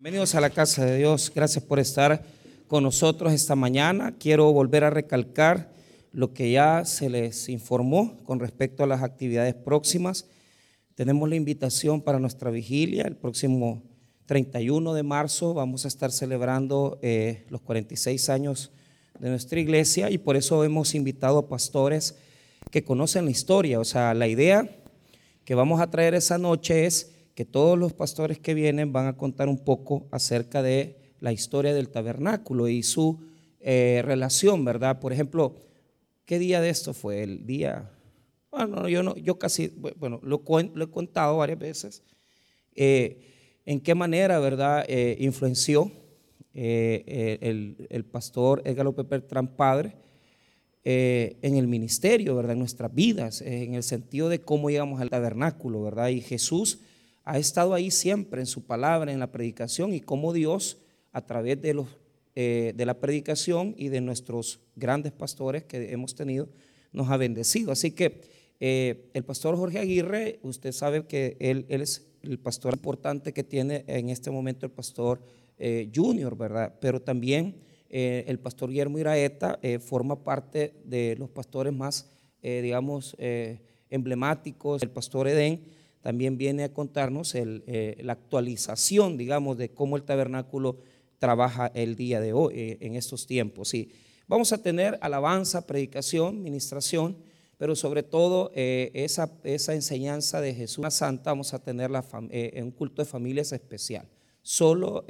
Bienvenidos a la casa de Dios. Gracias por estar con nosotros esta mañana. Quiero volver a recalcar lo que ya se les informó con respecto a las actividades próximas. Tenemos la invitación para nuestra vigilia el próximo 31 de marzo. Vamos a estar celebrando eh, los 46 años de nuestra iglesia y por eso hemos invitado a pastores que conocen la historia. O sea, la idea que vamos a traer esa noche es que todos los pastores que vienen van a contar un poco acerca de la historia del tabernáculo y su eh, relación, ¿verdad? Por ejemplo, ¿qué día de esto fue? El día, bueno, yo, no, yo casi, bueno, lo, he contado varias veces, eh, en qué manera, ¿verdad?, eh, influenció el, el, pastor Edgar López Bertrán Padre en el ministerio, ¿verdad?, en nuestras vidas, en el sentido de cómo llegamos al tabernáculo, ¿verdad? Y Jesús ha estado ahí siempre en su palabra, en la predicación y cómo Dios a través de, los, eh, de la predicación y de nuestros grandes pastores que hemos tenido, nos ha bendecido. Así que eh, el pastor Jorge Aguirre, usted sabe que él, es el pastor importante que tiene en este momento el pastor eh, Junior, ¿verdad? Pero también el pastor Guillermo Iraeta forma parte de los pastores más, digamos, emblemáticos, el pastor Edén también viene a contarnos eh, la actualización, digamos, de cómo el tabernáculo trabaja el día de hoy, eh, en estos tiempos. Sí. Vamos a tener alabanza, predicación, ministración, pero sobre todo eh, esa, enseñanza de Jesús Santa vamos a tener en un culto de familias especial, solo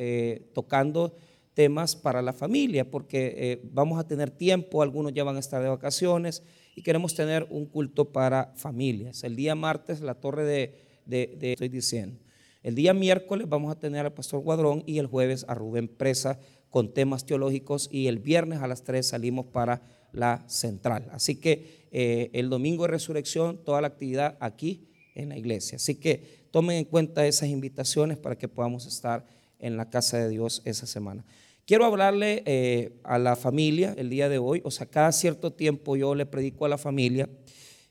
tocando temas para la familia, porque vamos a tener tiempo, algunos ya van a estar de vacaciones, y queremos tener un culto para familias. El día martes, la torre de, estoy diciendo. El día miércoles vamos a tener al pastor Guadrón y el jueves a Rubén Presa con temas teológicos y el viernes a las 3 salimos para la central. Así que eh, el domingo de resurrección, toda la actividad aquí en la iglesia. Así que tomen en cuenta esas invitaciones para que podamos estar en la casa de Dios esa semana. Quiero hablarle eh, a la familia el día de hoy, o sea, cada cierto tiempo yo le predico a la familia,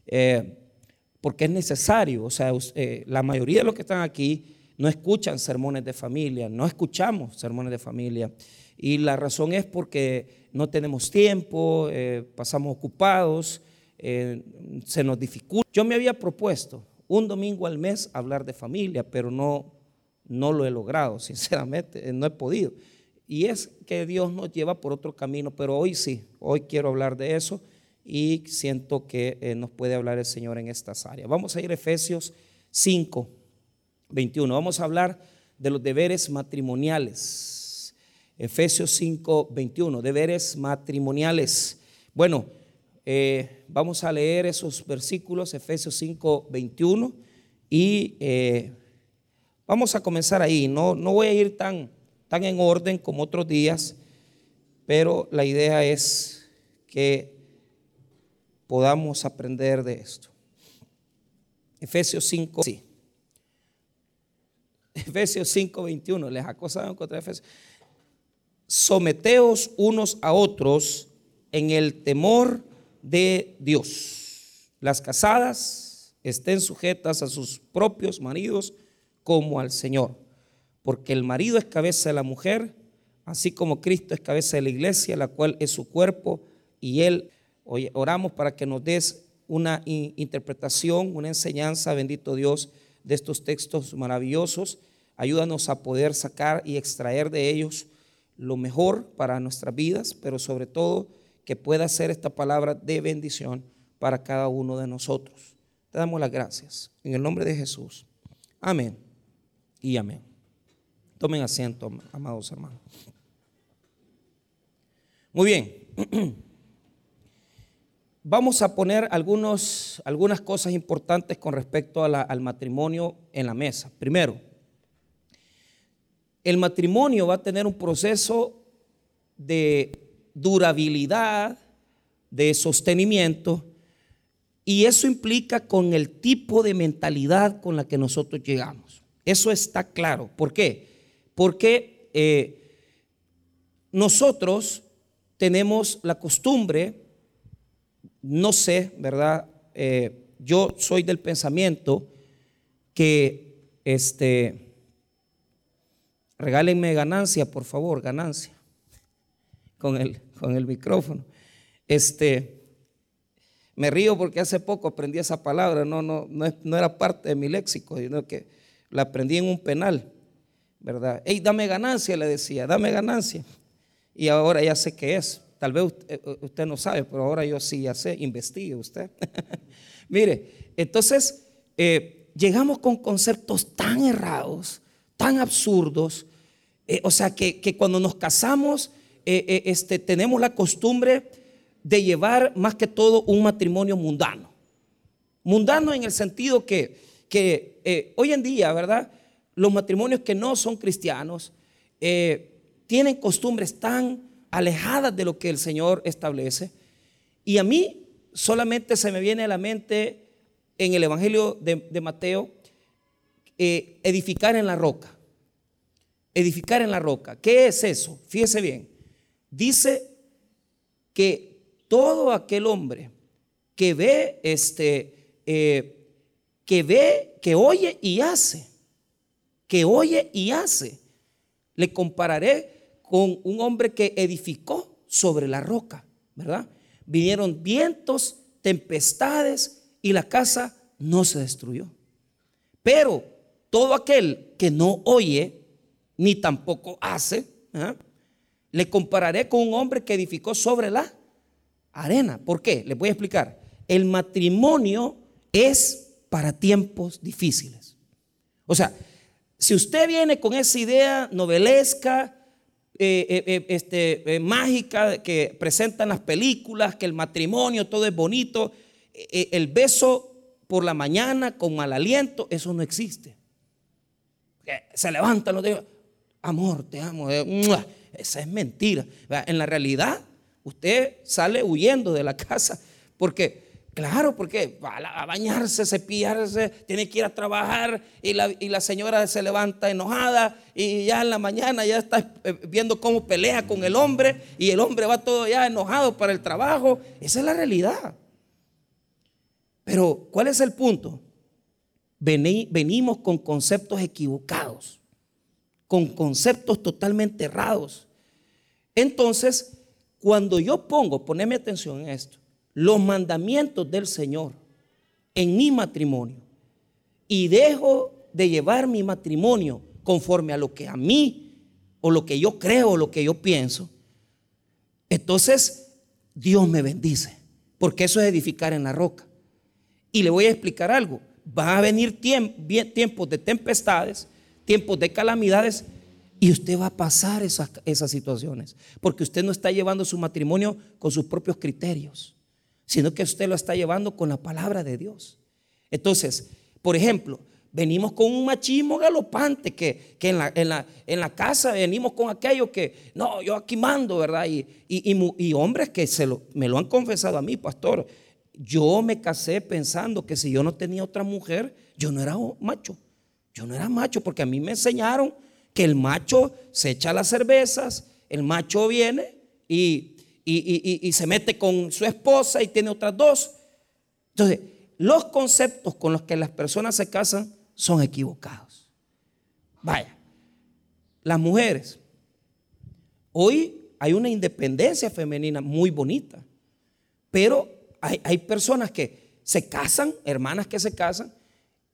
eh, porque es necesario, o sea, eh, la mayoría de los que están aquí no escuchan sermones de familia, no escuchamos sermones de familia, y la razón es porque no tenemos tiempo, pasamos ocupados, se nos dificulta. Yo me había propuesto un domingo al mes hablar de familia, pero no, no lo he logrado, sinceramente, no he podido. Y es que Dios nos lleva por otro camino, pero hoy sí, hoy quiero hablar de eso y siento que eh, nos puede hablar el Señor en estas áreas. Vamos a ir a Efesios 5, 21. Vamos a hablar de los deberes matrimoniales. Efesios 5, 21, deberes matrimoniales. Bueno, eh, vamos a leer esos versículos, Efesios 5, 21, y eh, vamos a comenzar ahí. No, no voy a ir tan tan en orden como otros días, pero la idea es que podamos aprender de esto. Efesios 5, sí. Efesios 5, 21, les acosaban contra Efesios. Someteos unos a otros en el temor de Dios. Las casadas estén sujetas a sus propios maridos como al Señor porque el marido es cabeza de la mujer, así como Cristo es cabeza de la iglesia, la cual es su cuerpo, y Él, oramos para que nos des una interpretación, una enseñanza, bendito Dios, de estos textos maravillosos. Ayúdanos a poder sacar y extraer de ellos lo mejor para nuestras vidas, pero sobre todo que pueda ser esta palabra de bendición para cada uno de nosotros. Te damos las gracias. En el nombre de Jesús. Amén y amén. Tomen asiento, amados hermanos. Muy bien. Vamos a poner algunas cosas importantes con respecto al matrimonio en la mesa. Primero, el matrimonio va a tener un proceso de durabilidad, de sostenimiento, y eso implica con el tipo de mentalidad con la que nosotros llegamos. Eso está claro. ¿Por qué? Porque eh, nosotros tenemos la costumbre, no sé, ¿verdad? Eh, yo soy del pensamiento que este, Regálenme ganancia, por favor, ganancia. Con el, con el micrófono. Este, me río porque hace poco aprendí esa palabra, no, no, no, era parte de mi léxico, sino que la aprendí en un penal, ¿verdad? Hey, dame ganancia, le decía, dame ganancia. Y ahora ya sé qué es. Tal vez usted, usted no sabe, pero ahora yo sí ya sé, investigue usted. Mire, entonces eh, llegamos con conceptos tan errados, tan absurdos, eh, o sea que, cuando nos casamos eh, este, tenemos la costumbre de llevar más que todo un matrimonio mundano. Mundano en el sentido que, que hoy en día, ¿verdad? Los matrimonios que no son cristianos tienen costumbres tan alejadas de lo que el Señor establece. Y a mí solamente se me viene a la mente en el Evangelio de, Mateo eh, edificar en la roca. Edificar en la roca. ¿Qué es eso? Fíjese bien. Dice que todo aquel hombre que ve, este, eh, que ve, que oye y hace, que oye y hace, le compararé con un hombre que edificó sobre la roca, ¿verdad? vinieron vientos, tempestades y la casa no se destruyó. Pero todo aquel que no oye ni tampoco hace, ¿ah? le compararé con un hombre que edificó sobre la arena. ¿Por qué? Les voy a explicar. El matrimonio es para tiempos difíciles. O sea, si usted viene con esa idea novelesca, eh, eh, eh, este, mágica que presentan las películas, que el matrimonio todo es bonito, el beso por la mañana con mal aliento, eso no existe. Se levantan los dedos, amor, te amo, esa es mentira. En la realidad, usted sale huyendo de la casa porque Claro, porque va a bañarse, cepillarse, tiene que ir a trabajar y la, señora se levanta enojada y ya en la mañana ya está eh, viendo cómo pelea con el hombre y el hombre va todo ya enojado para el trabajo. Esa es la realidad. Pero, ¿cuál es el punto? venimos con conceptos equivocados, con conceptos totalmente errados. Entonces, cuando yo pongo, poneme atención en esto, los mandamientos del Señor en mi matrimonio. Y dejo de llevar mi matrimonio conforme a lo que a mí o lo que yo creo o lo que yo pienso, entonces Dios me bendice, porque eso es edificar en la roca. Y le voy a explicar algo, va a venir tiempos de tempestades, tiempos de calamidades, y usted va a pasar esas, esas situaciones, porque usted no está llevando su matrimonio con sus propios criterios sino que usted lo está llevando con la palabra de Dios. Entonces, por ejemplo, venimos con un machismo galopante que, en, la, en, la, casa venimos con aquello que, no, yo aquí mando, ¿verdad? Y, y, hombres que se lo, me lo han confesado a mí, pastor. Yo me casé pensando que si yo no tenía otra mujer, yo no era macho. Yo no era macho porque a mí me enseñaron que el macho se echa las cervezas, el macho viene y y, se mete con su esposa y tiene otras dos. Entonces, los conceptos con los que las personas se casan son equivocados. Vaya, las mujeres, hoy hay una independencia femenina muy bonita, pero hay, personas que se casan, hermanas que se casan,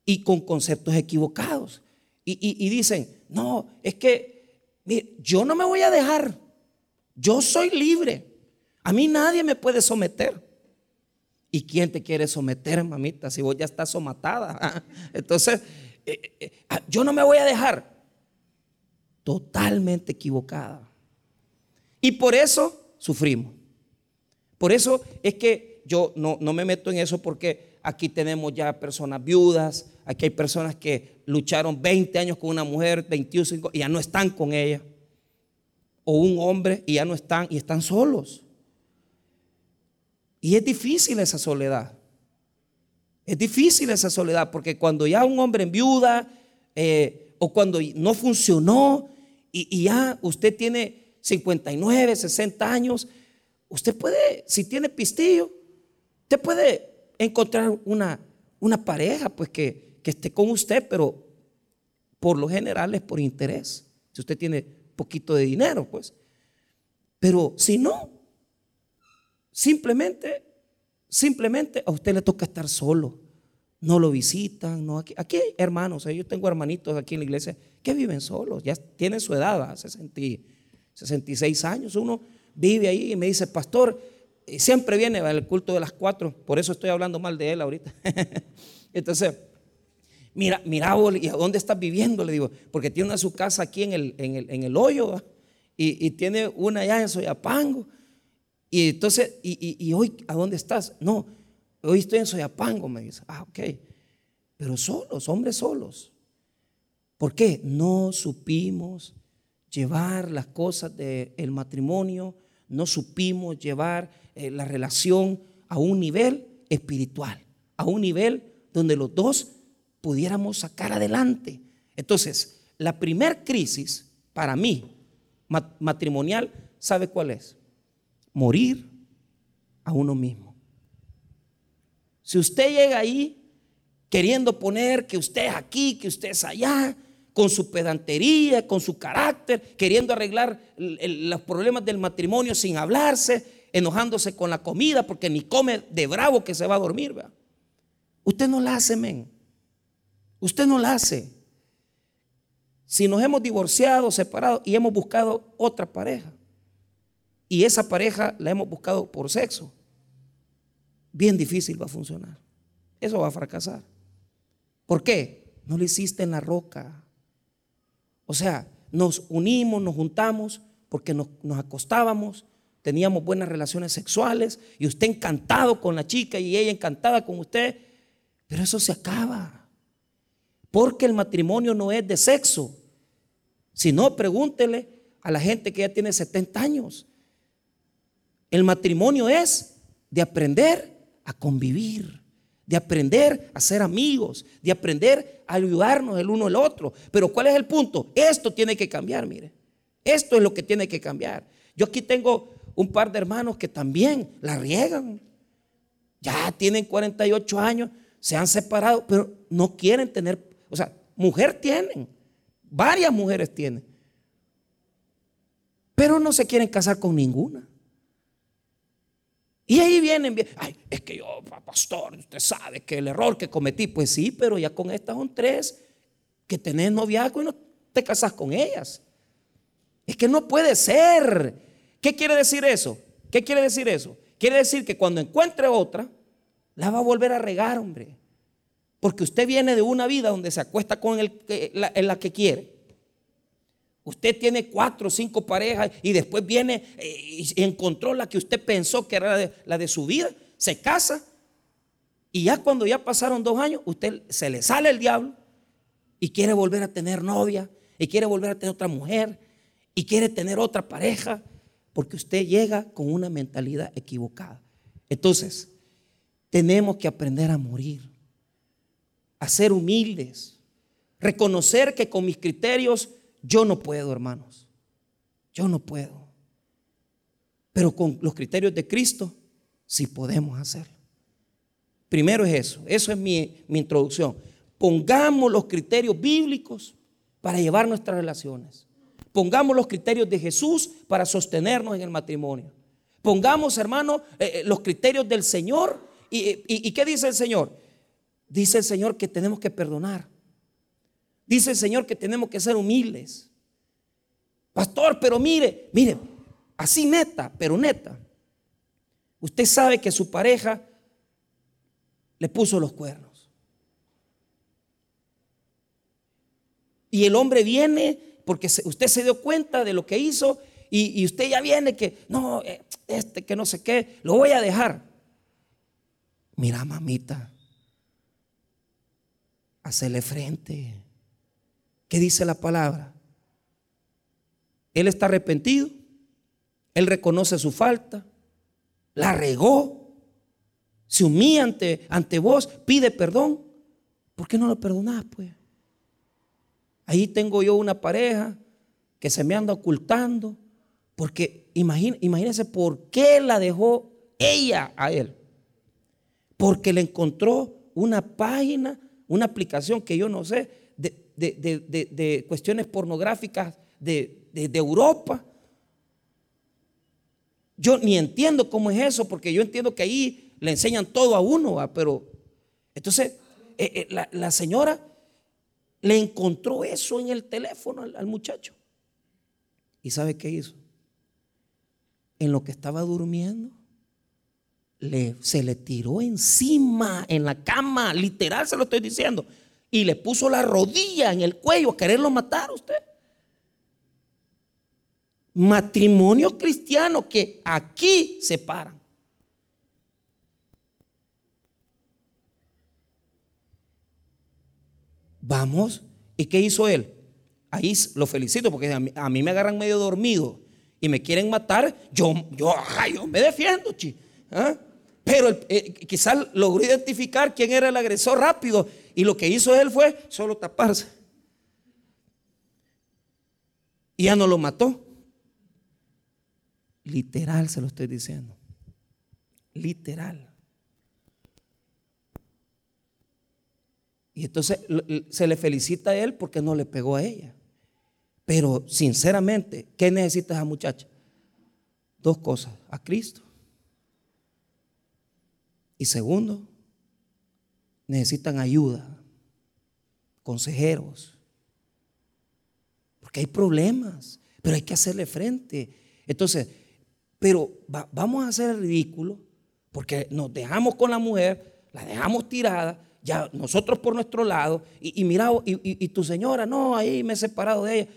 y con conceptos equivocados. Y, dicen, no, es que yo no me voy a dejar, yo soy libre. A mí nadie me puede someter. ¿Y quién te quiere someter, mamita? Si vos ya estás somatada. Entonces, eh, eh, eh, ah, yo no me voy a dejar. Totalmente equivocada. Y por eso sufrimos. Por eso es que yo no, no me meto en eso porque aquí tenemos ya personas viudas, aquí hay personas que lucharon 20 años con una mujer, 21 y ya no están con ella. O un hombre y ya no están y están solos. Y es difícil esa soledad. Es difícil esa soledad porque cuando ya un hombre en viuda eh, o cuando no funcionó y, ya usted tiene 59, 60 años, usted puede, si tiene pistillo, usted puede encontrar una, una pareja pues que, que esté con usted, pero por lo general es por interés. Si usted tiene poquito de dinero, pues. Pero si no, simplemente, simplemente a usted le toca estar solo. No lo visitan, no aquí, hay hermanos, yo tengo hermanitos aquí en la iglesia que viven solos, ya tienen su edad, 66 años. Uno vive ahí y me dice, pastor, siempre viene al culto de las cuatro, por eso estoy hablando mal de él ahorita. Entonces, mira, mira, ¿y a dónde estás viviendo? Le digo, porque tiene una su casa aquí en el, en el, hoyo y, tiene una allá en Soyapango. Y entonces, y, hoy, ¿a dónde estás? No, hoy estoy en Soyapango, me dice. Ah, ok. Pero solos, hombres solos. ¿Por qué? No supimos llevar las cosas del matrimonio, no supimos llevar eh, la relación a un nivel espiritual, a un nivel donde los dos pudiéramos sacar adelante. Entonces, la primer crisis para mí matrimonial, ¿sabe cuál es? Morir a uno mismo. Si usted llega ahí queriendo poner que usted es aquí, que usted es allá, con su pedantería, con su carácter, queriendo arreglar los problemas del matrimonio sin hablarse, enojándose con la comida porque ni come de bravo que se va a dormir. Usted no la hace, men. Usted no la hace. Si nos hemos divorciado, separado y hemos buscado otra pareja, y esa pareja la hemos buscado por sexo, bien difícil va a funcionar. Eso va a fracasar. ¿Por qué? No lo hiciste en la roca. O sea, nos unimos, nos juntamos porque nos, nos acostábamos, teníamos buenas relaciones sexuales y usted encantado con la chica y ella encantada con usted, pero eso se acaba. Porque el matrimonio no es de sexo. Si no, pregúntele a la gente que ya tiene 70 años. El matrimonio es de aprender a convivir, de aprender a ser amigos, de aprender a ayudarnos el uno al otro. Pero ¿cuál es el punto? Esto tiene que cambiar, mire. Esto es lo que tiene que cambiar. Yo aquí tengo un par de hermanos que también la riegan. Ya tienen 48 años, se han separado, pero no quieren tener o sea, mujer tienen, varias mujeres tienen, pero no se quieren casar con ninguna. Y ahí vienen, ay, es que yo, pastor, usted sabe que el error que cometí, pues sí, pero ya con estas son tres que tenés noviazgo y no te casas con ellas. Es que no puede ser. ¿Qué quiere decir eso? ¿Qué quiere decir eso? Quiere decir que cuando encuentre otra, la va a volver a regar, hombre. Porque usted viene de una vida donde se acuesta con el, la, la que quiere. Usted tiene cuatro o cinco parejas y después viene eh, y encontró la que usted pensó que era la de, su vida. Se casa y ya cuando ya pasaron dos años, usted se le sale el diablo y quiere volver a tener novia y quiere volver a tener otra mujer y quiere tener otra pareja porque usted llega con una mentalidad equivocada. Entonces, tenemos que aprender a morir a ser humildes, reconocer que con mis criterios yo no puedo, hermanos. Yo no puedo. Pero con los criterios de Cristo sí podemos hacerlo. Primero es eso, eso es mi, mi introducción. Pongamos los criterios bíblicos para llevar nuestras relaciones. Pongamos los criterios de Jesús para sostenernos en el matrimonio. Pongamos, hermanos, eh, eh, los criterios del Señor. ¿Y, y qué dice el Señor? Dice el Señor que tenemos que perdonar. Dice el Señor que tenemos que ser humildes. Pastor, pero mire, mire, así neta, pero neta. Usted sabe que su pareja le puso los cuernos. Y el hombre viene porque usted se dio cuenta de lo que hizo y, usted ya viene que, no, eh, este que no sé qué, lo voy a dejar. Mira, mamita, hacerle frente. ¿Qué dice la palabra? Él está arrepentido, él reconoce su falta, la regó, se humilla ante, ante vos, pide perdón. ¿Por qué no lo perdonás, pues? Ahí tengo yo una pareja que se me anda ocultando, porque imagínense por qué la dejó ella a él. Porque le encontró una página una aplicación que yo no sé de, cuestiones pornográficas de, de Europa. Yo ni entiendo cómo es eso, porque yo entiendo que ahí le enseñan todo a uno, pero entonces eh, eh, la, señora le encontró eso en el teléfono al, muchacho. ¿Y sabe qué hizo? En lo que estaba durmiendo, le, se le tiró encima en la cama, literal se lo estoy diciendo, y le puso la rodilla en el cuello a quererlo matar a usted matrimonio cristiano que aquí se paran. Vamos, ¿y qué hizo él? Ahí lo felicito porque a mí, me agarran medio dormido y me quieren matar, yo, yo, yo me defiendo, chi. ¿ah? Pero eh, quizás logró identificar quién era el agresor rápido y lo que hizo él fue solo taparse. Y ya no lo mató. Literal se lo estoy diciendo. Literal. Y entonces se le felicita a él porque no le pegó a ella. Pero sinceramente, ¿qué necesita esa muchacha? Dos cosas, a Cristo. Y segundo, necesitan ayuda, consejeros. Porque hay problemas, pero hay que hacerle frente. Entonces, pero vamos a hacer el ridículo porque nos dejamos con la mujer, la dejamos tirada, ya nosotros por nuestro lado, y, mira, y, tu señora, no, ahí me he separado de ella.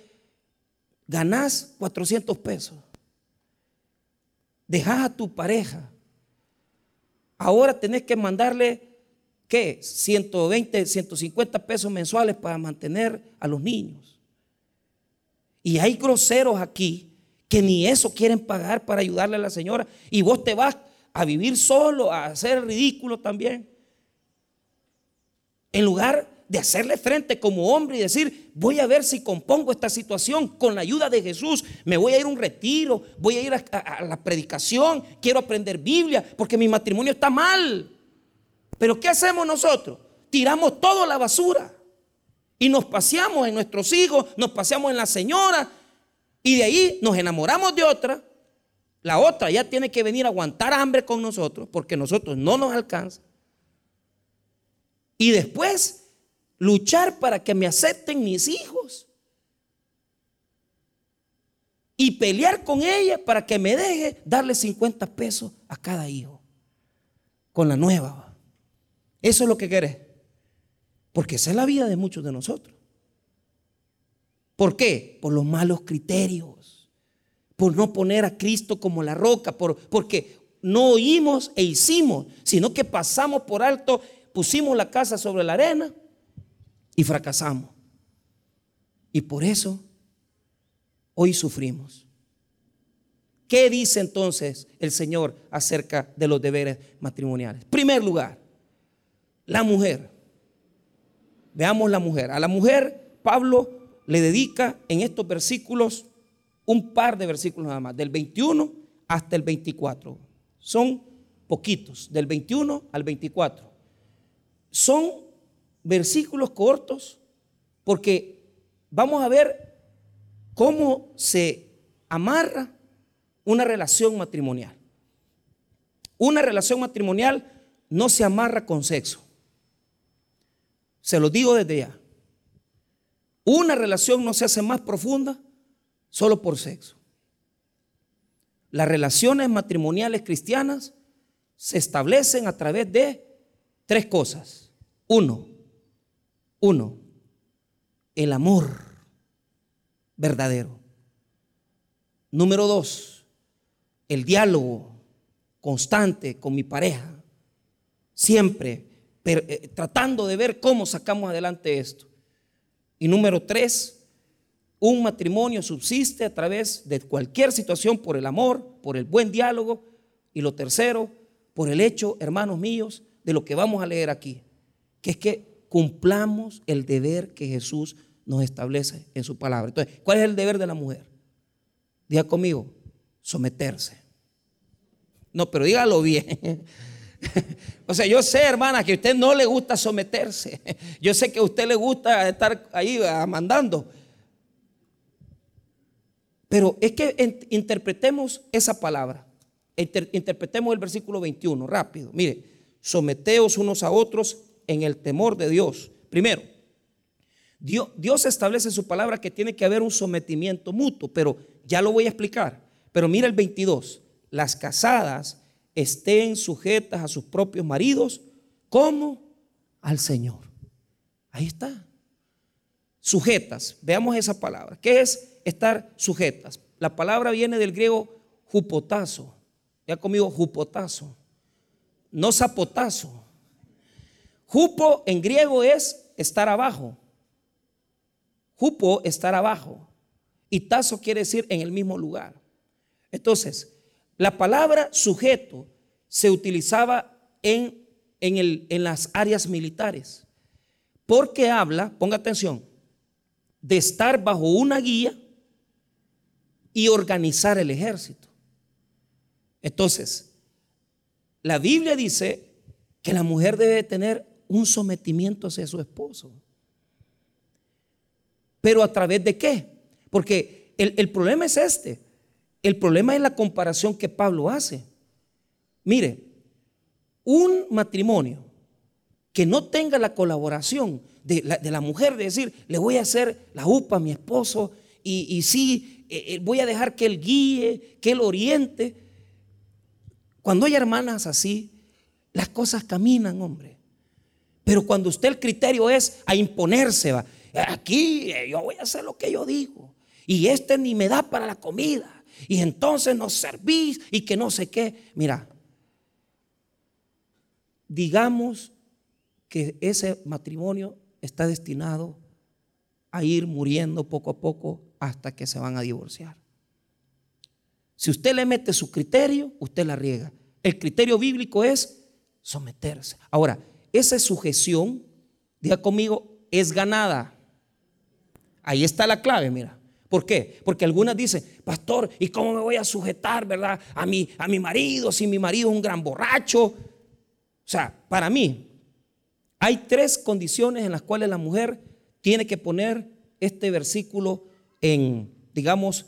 Ganás 400 pesos. Dejas a tu pareja. Ahora tenés que mandarle, ¿qué? 120, 150 pesos mensuales para mantener a los niños. Y hay groseros aquí que ni eso quieren pagar para ayudarle a la señora. Y vos te vas a vivir solo, a hacer ridículo también. En lugar de hacerle frente como hombre y decir, voy a ver si compongo esta situación con la ayuda de Jesús, me voy a ir a un retiro, voy a ir a, la predicación, quiero aprender Biblia, porque mi matrimonio está mal. Pero ¿qué hacemos nosotros? Tiramos todo a la basura y nos paseamos en nuestros hijos, nos paseamos en la señora, y de ahí nos enamoramos de otra. La otra ya tiene que venir a aguantar hambre con nosotros porque nosotros no nos alcanza. Y después luchar para que me acepten mis hijos. Y pelear con ella para que me deje darle 50 pesos a cada hijo. Con la nueva. Eso es lo que querés. Porque esa es la vida de muchos de nosotros. ¿Por qué? Por los malos criterios, por no poner a Cristo como la roca, por, porque no oímos e hicimos, sino que pasamos por alto, pusimos la casa sobre la arena y fracasamos. Y por eso hoy sufrimos. ¿Qué dice entonces el Señor acerca de los deberes matrimoniales? Primer lugar, la mujer. Veamos la mujer. A la mujer, Pablo le dedica en estos versículos un par de versículos nada más, del 21 hasta el 24. Son poquitos, del 21 al 24. Son versículos cortos porque vamos a ver cómo se amarra una relación matrimonial. Una relación matrimonial no se amarra con sexo. Se lo digo desde ya. Una relación no se hace más profunda solo por sexo. Las relaciones matrimoniales cristianas se establecen a través de tres cosas. Uno, uno, el amor verdadero. Número dos, el diálogo constante con mi pareja. Siempre eh, tratando de ver cómo sacamos adelante esto. Y número tres, un matrimonio subsiste a través de cualquier situación por el amor, por el buen diálogo. Y lo tercero, por el hecho, hermanos míos, de lo que vamos a leer aquí, que es que cumplamos el deber que Jesús nos establece en su palabra. Entonces, ¿cuál es el deber de la mujer? Diga conmigo, someterse. No, pero dígalo bien. o sea, yo sé, hermana, que a usted no le gusta someterse. Yo sé que a usted le gusta estar ahí mandando. Pero es que interpretemos esa palabra. interpretemos el versículo 21, rápido. Mire, someteos unos a otros en el temor de Dios. Primero, Dios, Dios establece su palabra que tiene que haber un sometimiento mutuo, pero ya lo voy a explicar. Pero mira el 22, las casadas estén sujetas a sus propios maridos como al Señor. Ahí está. Sujetas, veamos esa palabra. ¿Qué es estar sujetas? La palabra viene del griego jupotazo. Ya conmigo, jupotazo. No zapotazo. Jupo en griego es estar abajo. Jupo, estar abajo. Y tazo quiere decir en el mismo lugar. Entonces, la palabra sujeto se utilizaba en, en, el, en las áreas militares. Porque habla, ponga atención, de estar bajo una guía y organizar el ejército. Entonces, la Biblia dice que la mujer debe tener un sometimiento hacia su esposo. Pero a través de qué? Porque el, problema es este. El problema es la comparación que Pablo hace. Mire, un matrimonio que no tenga la colaboración de la, mujer, de decir, le voy a hacer la UPA a mi esposo y, y sí, eh, eh, voy a dejar que él guíe, que él oriente. Cuando hay hermanas así, las cosas caminan, hombre. Pero cuando usted el criterio es a imponerse, va, aquí eh, yo voy a hacer lo que yo digo. Y este ni me da para la comida. Y entonces nos servís y que no sé qué. Mira, digamos que ese matrimonio está destinado a ir muriendo poco a poco hasta que se van a divorciar. Si usted le mete su criterio, usted la riega. El criterio bíblico es someterse. Ahora, esa sujeción, diga conmigo, es ganada. Ahí está la clave, mira. ¿Por qué? Porque algunas dicen, pastor, ¿y cómo me voy a sujetar, verdad? A mi, a mi marido, si mi marido es un gran borracho. O sea, para mí, hay tres condiciones en las cuales la mujer tiene que poner este versículo en, digamos,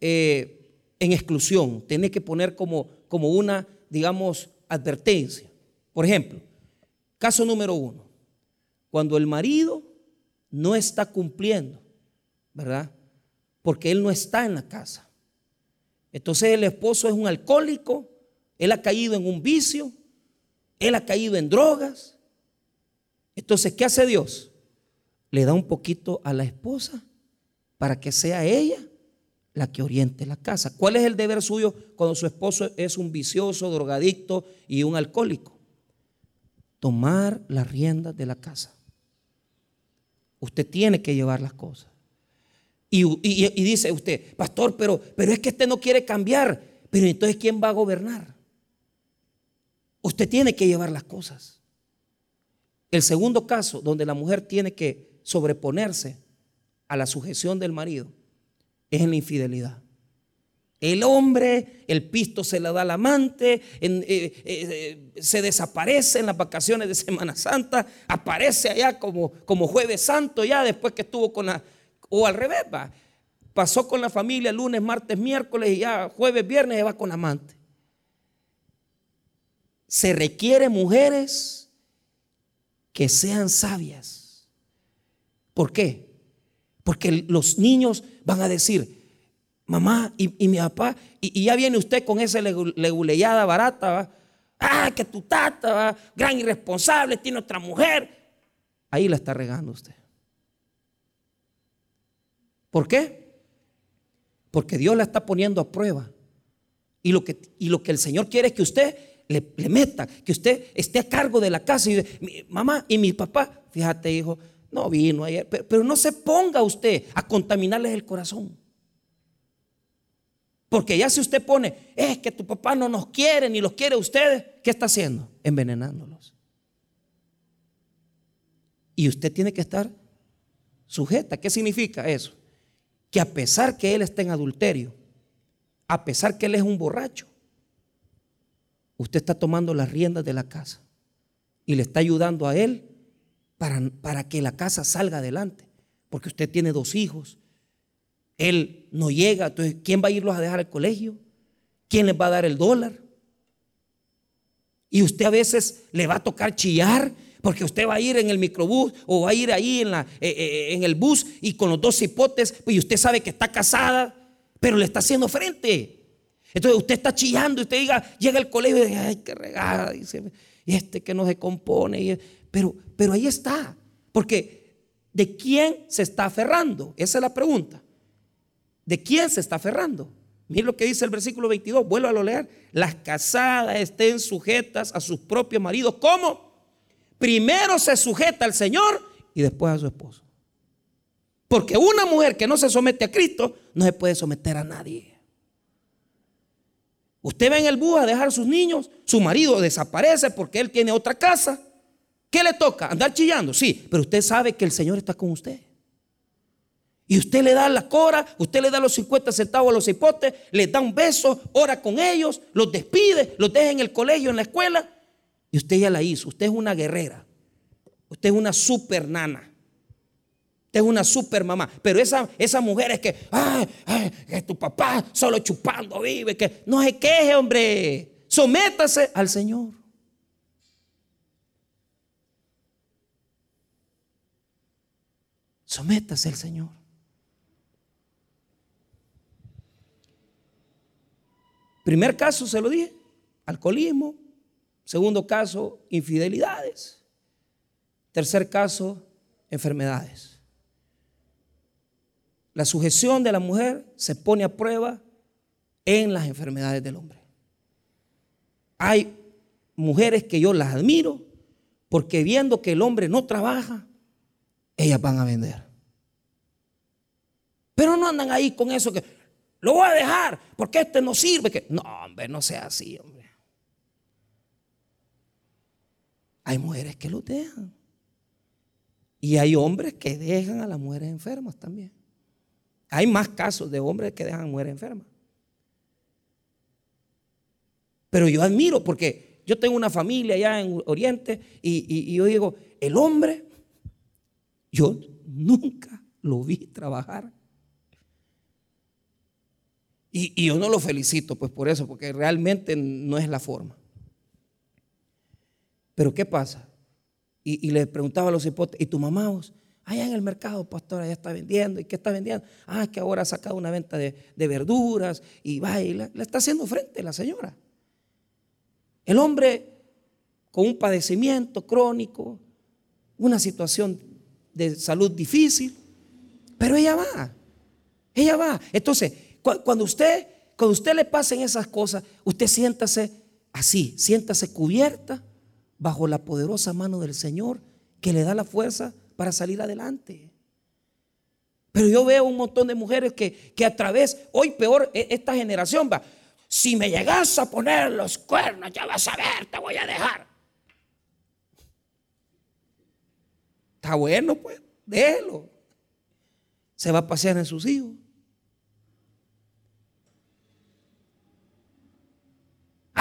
eh, en exclusión. Tiene que poner como, como una, digamos, advertencia. Por ejemplo, Caso número uno, cuando el marido no está cumpliendo, ¿verdad? Porque él no está en la casa. Entonces el esposo es un alcohólico, él ha caído en un vicio, él ha caído en drogas. Entonces, ¿qué hace Dios? Le da un poquito a la esposa para que sea ella la que oriente la casa. ¿Cuál es el deber suyo cuando su esposo es un vicioso, drogadicto y un alcohólico? tomar las riendas de la casa. Usted tiene que llevar las cosas. Y, dice usted, pastor, pero, pero es que usted no quiere cambiar. Pero entonces, ¿quién va a gobernar? Usted tiene que llevar las cosas. El segundo caso, donde la mujer tiene que sobreponerse a la sujeción del marido, es en la infidelidad. El hombre, el pisto se le da al amante, eh, eh, eh, se desaparece en las vacaciones de Semana Santa, aparece allá como, como jueves santo ya después que estuvo con la, o al revés, va, pasó con la familia lunes, martes, miércoles y ya jueves, viernes va con amante. Se requiere mujeres que sean sabias. ¿Por qué? Porque los niños van a decir, mamá y, mi papá, y, ya viene usted con esa leguleyada barata, ¿va? ah, que tu tata, ¿va? gran irresponsable, tiene otra mujer. Ahí la está regando usted. ¿Por qué? Porque Dios la está poniendo a prueba. Y lo que, y lo que el Señor quiere es que usted le, meta, que usted esté a cargo de la casa. Y mi, mamá y mi papá, fíjate, hijo, no vino ayer, pero no se ponga usted a contaminarles el corazón. Porque ya si usted pone, es que tu papá no nos quiere ni los quiere ustedes, ¿qué está haciendo? Envenenándolos. Y usted tiene que estar sujeta. ¿Qué significa eso? Que a pesar que él está en adulterio, a pesar que él es un borracho, usted está tomando las riendas de la casa y le está ayudando a él para, para que la casa salga adelante. Porque usted tiene dos hijos él no llega. Entonces, ¿quién va a irlos a dejar al colegio? ¿Quién les va a dar el dólar? Y usted a veces le va a tocar chillar porque usted va a ir en el microbús o va a ir ahí en, la, eh, eh, en el bus y con los dos hipotes, y usted sabe que está casada, pero le está haciendo frente. Entonces usted está chillando y usted diga, llega al colegio y dice, ay, qué regada, dice, y este que no se compone. pero, pero ahí está, porque ¿de quién se está aferrando? Esa es la pregunta. ¿De quién se está aferrando? Mire lo que dice el versículo 22, vuelvo a lo leer. Las casadas estén sujetas a sus propios maridos. ¿Cómo? Primero se sujeta al Señor y después a su esposo. Porque una mujer que no se somete a Cristo no se puede someter a nadie. Usted va en el bus a dejar a sus niños, su marido desaparece porque él tiene otra casa. ¿Qué le toca? ¿Andar chillando? Sí, pero usted sabe que el Señor está con usted. Y usted le da la cora, usted le da los 50 centavos a los hipotes, le da un beso, ora con ellos, los despide, los deja en el colegio, en la escuela. Y usted ya la hizo. Usted es una guerrera. Usted es una super nana. Usted es una super mamá. Pero esa, esa mujer es que, ay, ay, que tu papá solo chupando vive. Que no se queje, hombre. Sométase al Señor. Sométase al Señor. Primer caso, se lo dije, alcoholismo. Segundo caso, infidelidades. Tercer caso, enfermedades. La sujeción de la mujer se pone a prueba en las enfermedades del hombre. Hay mujeres que yo las admiro porque viendo que el hombre no trabaja, ellas van a vender. Pero no andan ahí con eso que lo voy a dejar porque este no sirve. Que... No, hombre, no sea así, hombre. Hay mujeres que lo dejan. Y hay hombres que dejan a las mujeres enfermas también. Hay más casos de hombres que dejan a mujeres enfermas. Pero yo admiro porque yo tengo una familia allá en Oriente y, y yo digo, el hombre, yo nunca lo vi trabajar y, yo no lo felicito, pues por eso, porque realmente no es la forma. Pero ¿qué pasa? Y, le preguntaba a los hipótesis, ¿y tu mamá vos? Allá en el mercado, pastor, ya está vendiendo. ¿Y qué está vendiendo? Ah, que ahora ha sacado una venta de, verduras y va y le, está haciendo frente la señora. El hombre con un padecimiento crónico, una situación de salud difícil, pero ella va, ella va. Entonces, cuando usted, cuando usted le pasen esas cosas, usted siéntase así, siéntase cubierta bajo la poderosa mano del Señor que le da la fuerza para salir adelante. Pero yo veo un montón de mujeres que, que a través, hoy peor, e, esta generación va, si me llegas a poner los cuernos, ya vas a ver, te voy a dejar. Está bueno, pues, déjelo. Se va a pasear en sus hijos.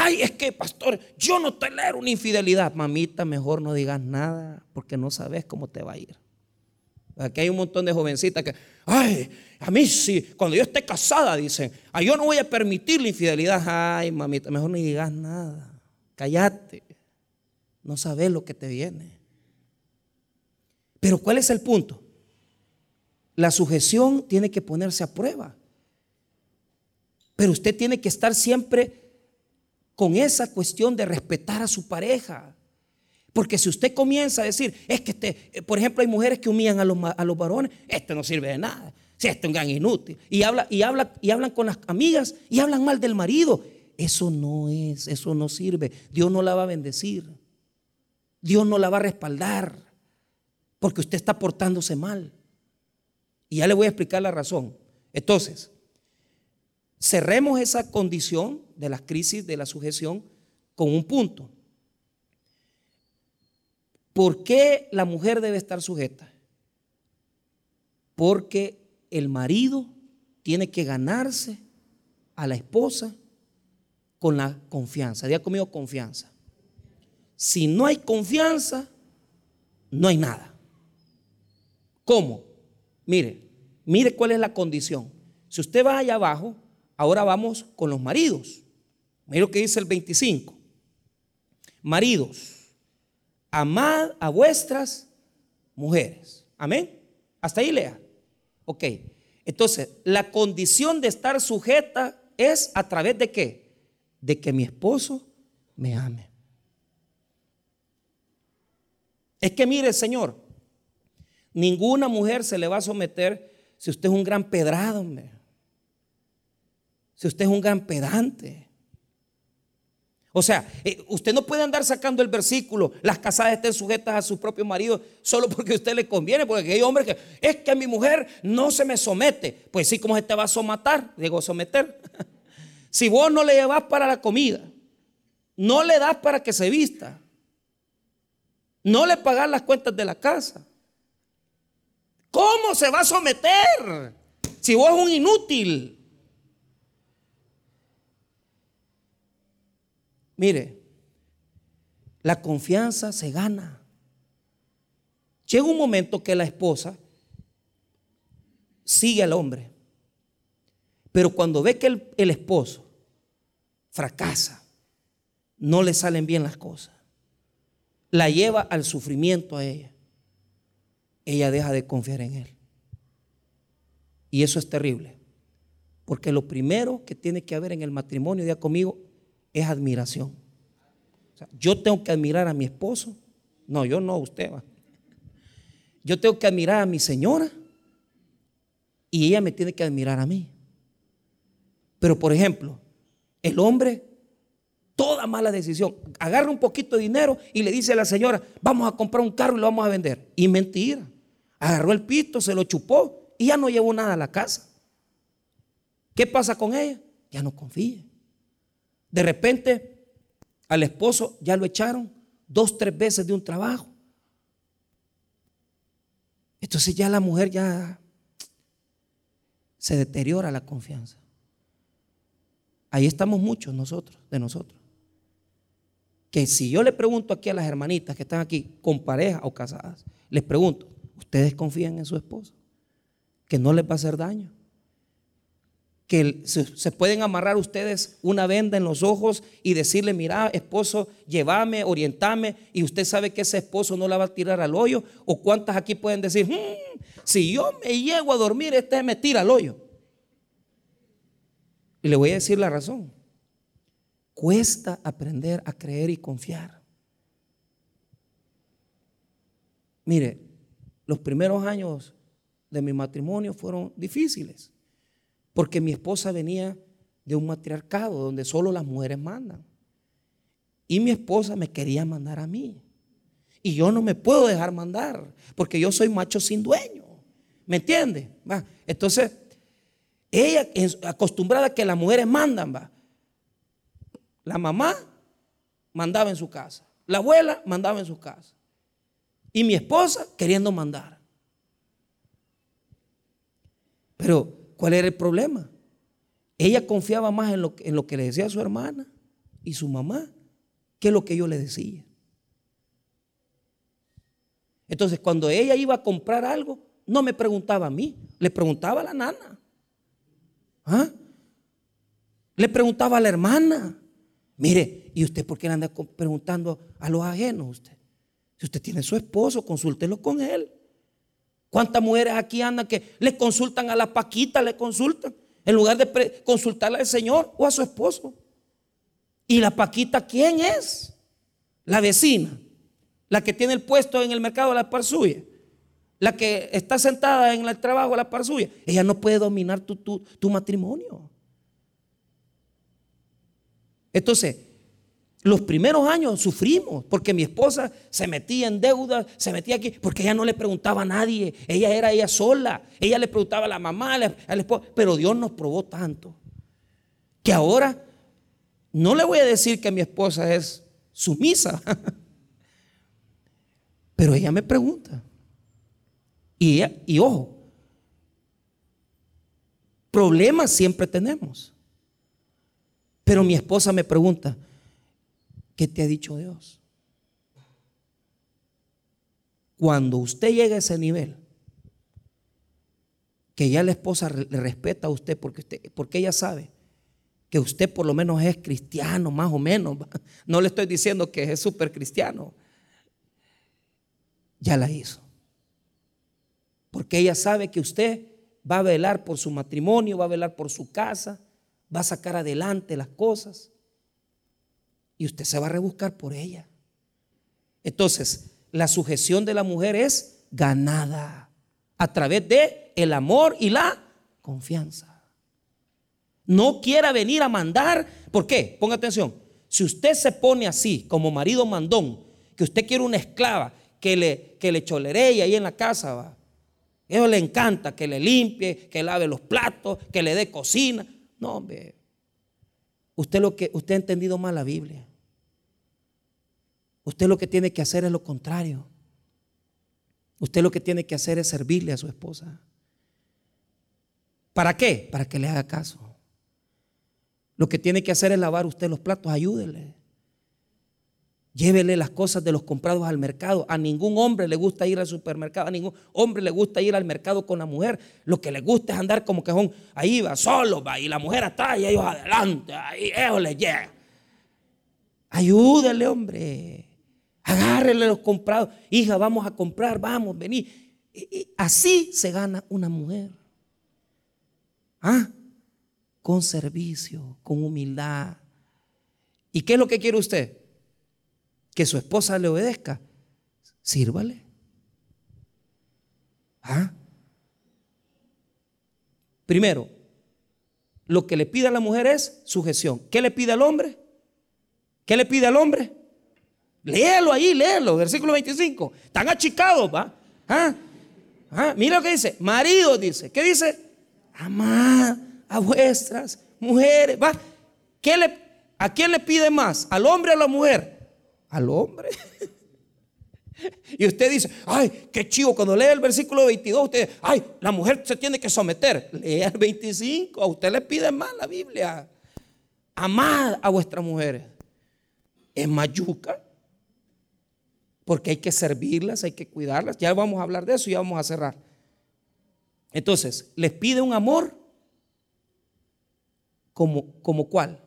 Ay, es que, pastor, yo no tolero una infidelidad. Mamita, mejor no digas nada porque no sabes cómo te va a ir. Aquí hay un montón de jovencitas que, ay, a mí sí, cuando yo esté casada, dicen, ay, yo no voy a permitir la infidelidad. Ay, mamita, mejor no digas nada. Cállate. No sabes lo que te viene. Pero ¿cuál es el punto? La sujeción tiene que ponerse a prueba. Pero usted tiene que estar siempre con esa cuestión de respetar a su pareja. Porque si usted comienza a decir, es que este, eh, por ejemplo, hay mujeres que humillan a los, a los varones, este no sirve de nada, si este es un gran inútil, y, habla, y, habla, y hablan con las amigas y hablan mal del marido. Eso no es, eso no sirve. Dios no la va a bendecir. Dios no la va a respaldar, porque usted está portándose mal. Y ya le voy a explicar la razón. Entonces, cerremos esa condición de las crisis de la sujeción con un punto. ¿Por qué la mujer debe estar sujeta? Porque el marido tiene que ganarse a la esposa con la confianza. Había conmigo confianza. Si no hay confianza, no hay nada. ¿Cómo? Mire, mire cuál es la condición. Si usted va allá abajo, ahora vamos con los maridos. Mira lo que dice el 25. Maridos, amad a vuestras mujeres. Amén. Hasta ahí lea. Ok. Entonces, la condición de estar sujeta es a través de qué? De que mi esposo me ame. Es que mire, Señor, ninguna mujer se le va a someter si usted es un gran pedrado, hombre. Si usted es un gran pedante. O sea, eh, usted no puede andar sacando el versículo, las casadas estén sujetas a su propio marido solo porque a usted le conviene, porque hay hombres que es que mi mujer no se me somete. Pues sí, ¿cómo se te va a somatar? Digo, someter. si vos no le llevas para la comida, no le das para que se vista, no le pagas las cuentas de la casa, ¿cómo se va a someter? Si vos es un inútil. Mire, la confianza se gana. Llega un momento que la esposa sigue al hombre, pero cuando ve que el, esposo fracasa, no le salen bien las cosas, la lleva al sufrimiento a ella, ella deja de confiar en él. Y eso es terrible, porque lo primero que tiene que haber en el matrimonio, ya conmigo, es admiración. yo tengo que admirar a mi esposo. No, yo no, usted va. Yo tengo que admirar a mi señora y ella me tiene que admirar a mí. Pero por ejemplo, el hombre, toda mala decisión, agarra un poquito de dinero y le dice a la señora, vamos a comprar un carro y lo vamos a vender. Y mentira. Agarró el pito, se lo chupó y ya no llevó nada a la casa. ¿Qué pasa con ella? Ya no confía. De repente al esposo ya lo echaron dos, tres veces de un trabajo. Entonces ya la mujer ya se deteriora la confianza. Ahí estamos muchos nosotros, de nosotros. Que si yo le pregunto aquí a las hermanitas que están aquí con pareja o casadas, les pregunto, ¿ustedes confían en su esposo? Que no les va a hacer daño que se, pueden amarrar ustedes una venda en los ojos y decirle, mira, esposo, llévame, orientame, y usted sabe que ese esposo no la va a tirar al hoyo. O cuántas aquí pueden decir, hmm, si yo me llego a dormir, este me tira al hoyo. Y le voy a decir la razón. Cuesta aprender a creer y confiar. Mire, los primeros años de mi matrimonio fueron difíciles. Porque mi esposa venía de un matriarcado donde solo las mujeres mandan. Y mi esposa me quería mandar a mí. Y yo no me puedo dejar mandar porque yo soy macho sin dueño. ¿Me entiende? ¿Va? Entonces, ella acostumbrada a que las mujeres mandan, va. La mamá mandaba en su casa. La abuela mandaba en su casa. Y mi esposa queriendo mandar. Pero ¿Cuál era el problema? Ella confiaba más en lo, en lo que le decía su hermana y su mamá que lo que yo le decía. Entonces, cuando ella iba a comprar algo, no me preguntaba a mí, le preguntaba a la nana. ¿Ah? Le preguntaba a la hermana. Mire, ¿y usted por qué le anda preguntando a los ajenos usted? Si usted tiene su esposo, consúltelo con él. ¿Cuántas mujeres aquí andan que le consultan a la Paquita, le consultan, en lugar de consultarle al Señor o a su esposo? ¿Y la Paquita quién es? La vecina, la que tiene el puesto en el mercado de la par suya, la que está sentada en el trabajo de la par suya. Ella no puede dominar tu, tu matrimonio. Entonces, los primeros años sufrimos porque mi esposa se metía en deuda, se metía aquí, porque ella no le preguntaba a nadie, ella era ella sola, ella le preguntaba a la mamá, al esposo, pero Dios nos probó tanto que ahora no le voy a decir que mi esposa es sumisa, pero ella me pregunta. Y, y ojo, problemas siempre tenemos, pero mi esposa me pregunta, ¿Qué te ha dicho Dios? Cuando usted llegue a ese nivel, que ya la esposa le respeta a usted porque, usted, porque ella sabe que usted por lo menos es cristiano, más o menos. No le estoy diciendo que es súper cristiano. Ya la hizo. Porque ella sabe que usted va a velar por su matrimonio, va a velar por su casa, va a sacar adelante las cosas. Y usted se va a rebuscar por ella. Entonces, la sujeción de la mujer es ganada a través de el amor y la confianza. No quiera venir a mandar, ¿por qué? Ponga atención. Si usted se pone así como marido mandón, que usted quiere una esclava que le, que le choleree ahí en la casa, va. Eso le encanta que le limpie, que lave los platos, que le dé cocina. No, hombre. Usted lo que usted ha entendido mal la Biblia. Usted lo que tiene que hacer es lo contrario. Usted lo que tiene que hacer es servirle a su esposa. ¿Para qué? Para que le haga caso. Lo que tiene que hacer es lavar usted los platos, ayúdele. Llévele las cosas de los comprados al mercado. A ningún hombre le gusta ir al supermercado, a ningún hombre le gusta ir al mercado con la mujer. Lo que le gusta es andar como son, ahí va, solo va, y la mujer atrás y ellos adelante, ahí ellos le llega. Ayúdele, hombre. Agárrele los comprados. Hija, vamos a comprar, vamos, vení. Así se gana una mujer. ¿Ah? Con servicio, con humildad. ¿Y qué es lo que quiere usted? Que su esposa le obedezca. Sírvale. ¿Ah? Primero, lo que le pide a la mujer es sujeción. ¿Qué le pide al hombre? ¿Qué le pide al hombre? Léelo ahí, léelo, versículo 25. Están achicados, ¿va? ¿Ah? ¿Ah? Mira lo que dice. Marido dice. ¿Qué dice? Amad a vuestras mujeres. ¿Va? ¿Qué le, ¿A quién le pide más? ¿Al hombre o a la mujer? Al hombre. Y usted dice, ay, qué chivo, cuando lee el versículo 22, usted, ay, la mujer se tiene que someter. Lea el 25, a usted le pide más la Biblia. Amad a vuestras mujeres. Es mayuca porque hay que servirlas, hay que cuidarlas. Ya vamos a hablar de eso ya vamos a cerrar. Entonces, les pide un amor como, como cuál.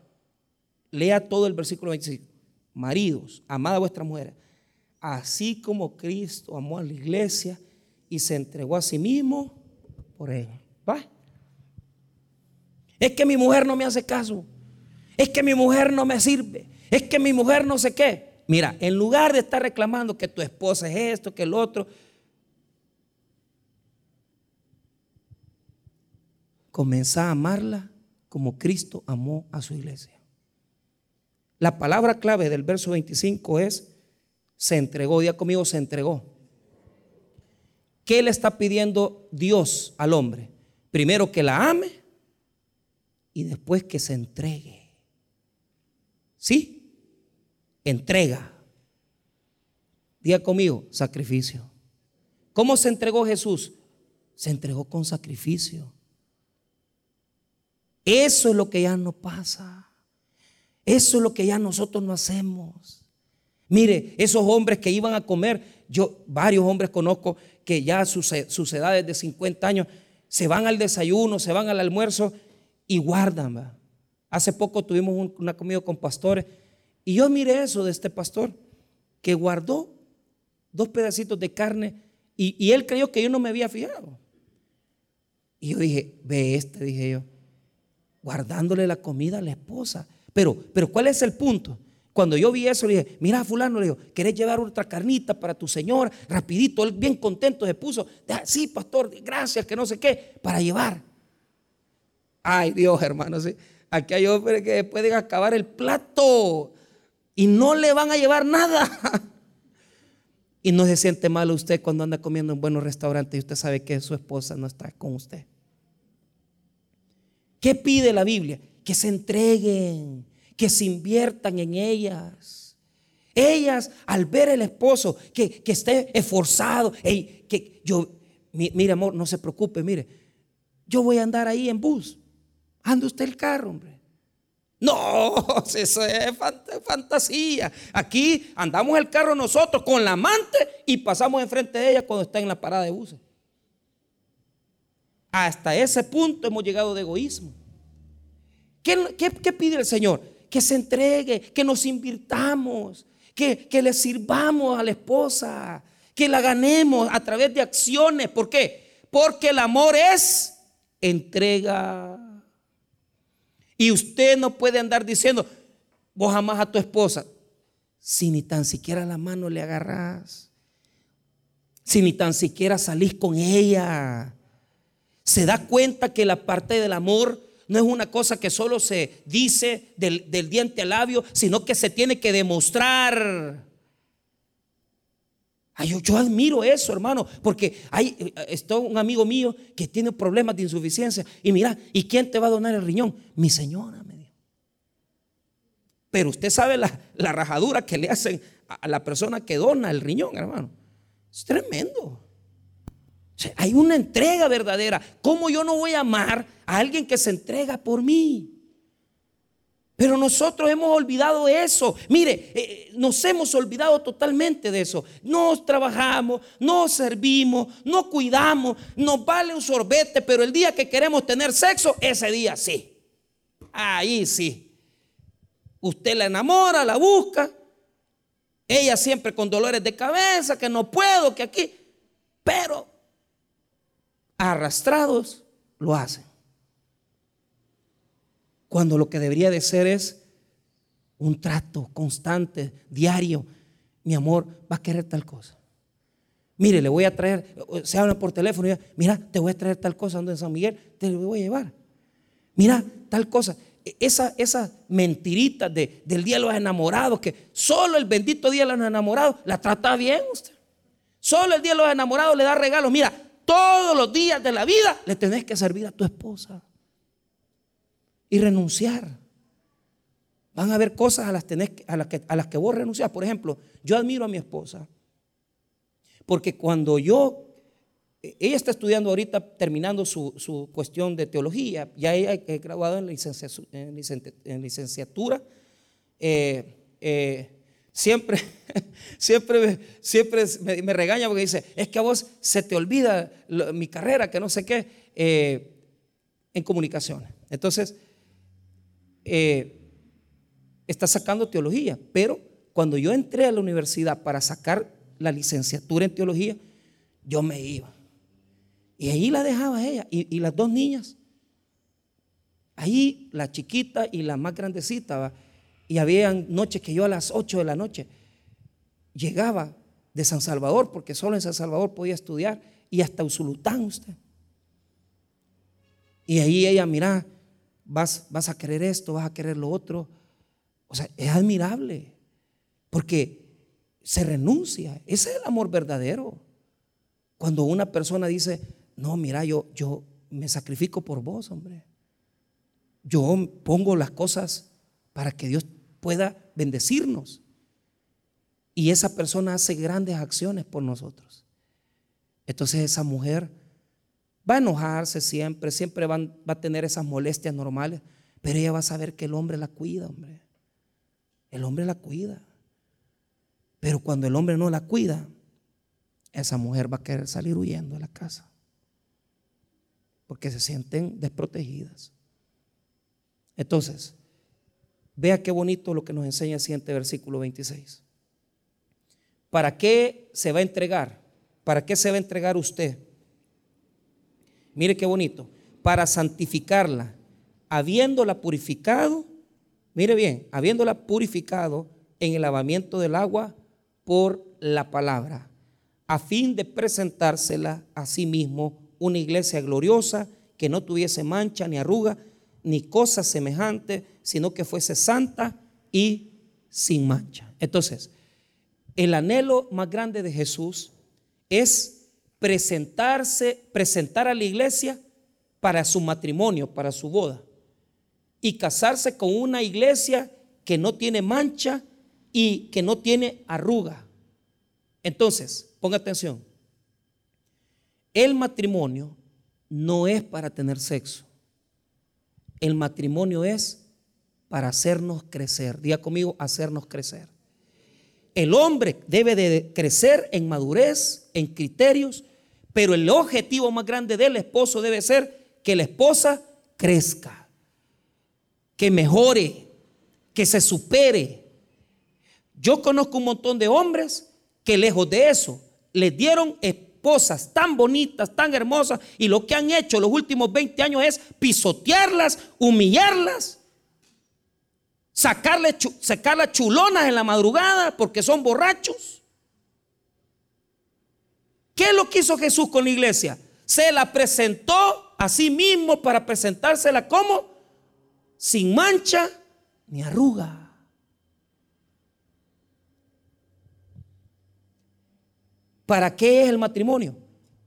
Lea todo el versículo 25. Maridos, amad a vuestras mujeres, así como Cristo amó a la iglesia y se entregó a sí mismo por ella. ¿Va? Es que mi mujer no me hace caso. Es que mi mujer no me sirve. Es que mi mujer no sé qué. Mira, en lugar de estar reclamando que tu esposa es esto, que el otro, comienza a amarla como Cristo amó a su iglesia. La palabra clave del verso 25 es, se entregó, día conmigo, se entregó. ¿Qué le está pidiendo Dios al hombre? Primero que la ame y después que se entregue. ¿Sí? Entrega. Diga conmigo, sacrificio. ¿Cómo se entregó Jesús? Se entregó con sacrificio. Eso es lo que ya no pasa. Eso es lo que ya nosotros no hacemos. Mire, esos hombres que iban a comer, yo varios hombres conozco que ya sus, edades de 50 años se van al desayuno, se van al almuerzo y guardan. Hace poco tuvimos una comida con pastores y yo miré eso de este pastor, que guardó dos pedacitos de carne y, él creyó que yo no me había fijado. Y yo dije, ve este, dije yo, guardándole la comida a la esposa. Pero, pero ¿cuál es el punto? Cuando yo vi eso, le dije, mira, fulano, le digo, ¿querés llevar otra carnita para tu señor? Rapidito, él bien contento se puso, sí, pastor, gracias, que no sé qué, para llevar. Ay, Dios, hermano, aquí hay hombres que pueden acabar el plato y no le van a llevar nada. Y no se siente mal usted cuando anda comiendo en buenos restaurantes y usted sabe que su esposa no está con usted. ¿Qué pide la Biblia? Que se entreguen, que se inviertan en ellas. Ellas, al ver el esposo que, esté esforzado, que yo, mire amor, no se preocupe, mire, yo voy a andar ahí en bus. Ande usted el carro, hombre. No, eso es fantasía. Aquí andamos el carro nosotros con la amante y pasamos enfrente de ella cuando está en la parada de buses. Hasta ese punto hemos llegado de egoísmo. ¿Qué, pide el Señor? Que se entregue, que nos invirtamos, que, que le sirvamos a la esposa, que la ganemos a través de acciones. ¿Por qué? Porque el amor es entrega. Y usted no puede andar diciendo, vos jamás a tu esposa, si ni tan siquiera la mano le agarras, si ni tan siquiera salís con ella. Se da cuenta que la parte del amor no es una cosa que solo se dice del, diente al labio, sino que se tiene que demostrar. Yo, yo, admiro eso, hermano, porque hay eh, está un amigo mío que tiene problemas de insuficiencia. Y mira, ¿y quién te va a donar el riñón? Mi señora, me dijo. Pero usted sabe la, la rajadura que le hacen a la persona que dona el riñón, hermano. Es tremendo. hay una entrega verdadera. ¿Cómo yo no voy a amar a alguien que se entrega por mí? Pero nosotros hemos olvidado eso. Mire, eh, eh, nos hemos olvidado totalmente de eso. Nos trabajamos, nos servimos, nos cuidamos, nos vale un sorbete, pero el día que queremos tener sexo, ese día sí. Ahí sí. Usted la enamora, la busca, ella siempre con dolores de cabeza, que no puedo, que aquí. Pero arrastrados lo hacen. Cuando lo que debería de ser es un trato constante, diario. Mi amor, va a querer tal cosa. Mire, le voy a traer, se habla por teléfono, y mira, te voy a traer tal cosa ando en San Miguel, te lo voy a llevar. Mira, tal cosa esa, esa mentirita de, del día de los enamorados, que solo el bendito día de los enamorados la trata bien usted. Solo el día de los enamorados le da regalos. Mira, todos los días de la vida le tenés que servir a tu esposa y renunciar. Van a haber cosas a las, a las, que, a las que vos renuncias. Por ejemplo, yo admiro a mi esposa. Porque cuando yo ella está estudiando ahorita, terminando su, cuestión de teología, ya ella es graduada en, en, licenciatura. Eh, eh, siempre, siempre, siempre me, regaña porque dice, es que a vos se te olvida mi carrera, que no sé qué, eh, en comunicaciones. Entonces, está sacando teología, pero cuando yo entré a la universidad para sacar la licenciatura en teología, yo me iba. Y ahí la dejaba ella. Y, las dos niñas. Ahí la chiquita y la más grandecita. Y habían noches que yo a las 8 de la noche llegaba de San Salvador, porque solo en San Salvador podía estudiar, y hasta Usulután usted. Y ahí ella, mira, vas, vas a querer esto, vas a querer lo otro. O sea, es admirable, porque se renuncia. Ese es el amor verdadero. Cuando una persona dice, no, mira, yo, yo me sacrifico por vos, hombre. Yo pongo las cosas para que Dios pueda bendecirnos. Y esa persona hace grandes acciones por nosotros. Entonces esa mujer va a enojarse siempre, siempre va, a tener esas molestias normales, pero ella va a saber que el hombre la cuida, hombre. El hombre la cuida. Pero cuando el hombre no la cuida, esa mujer va a querer salir huyendo de la casa porque se sienten desprotegidas. Entonces, vea qué bonito lo que nos enseña el siguiente versículo 26. ¿Para qué se va a entregar? ¿Para qué se va a entregar usted? Mire qué bonito. Para santificarla, habiéndola purificado, mire bien, habiéndola purificado en el lavamiento del agua por la palabra, a fin de presentársela a sí mismo una iglesia gloriosa que no tuviese mancha ni arruga ni cosa semejante, sino que fuese santa y sin mancha. Entonces, el anhelo más grande de Jesús es presentarse, presentar a la iglesia para su matrimonio, para su boda, y casarse con una iglesia que no tiene mancha y que no tiene arruga. Entonces, ponga atención, el matrimonio no es para tener sexo. El matrimonio es para hacernos crecer. Diga conmigo, hacernos crecer. El hombre debe de crecer en madurez, en criterios, Pero el objetivo más grande del esposo debe ser que la esposa crezca, que mejore, que se supere. Yo conozco un montón de hombres que lejos de eso les dieron esposas tan bonitas, tan hermosas, y lo que han hecho los últimos 20 años es pisotearlas, humillarlas, sacarle, sacarlas chulonas en la madrugada porque son borrachos. ¿Qué es lo que hizo Jesús con la iglesia? Se la presentó a sí mismo para presentársela como sin mancha ni arruga. ¿Para qué es el matrimonio?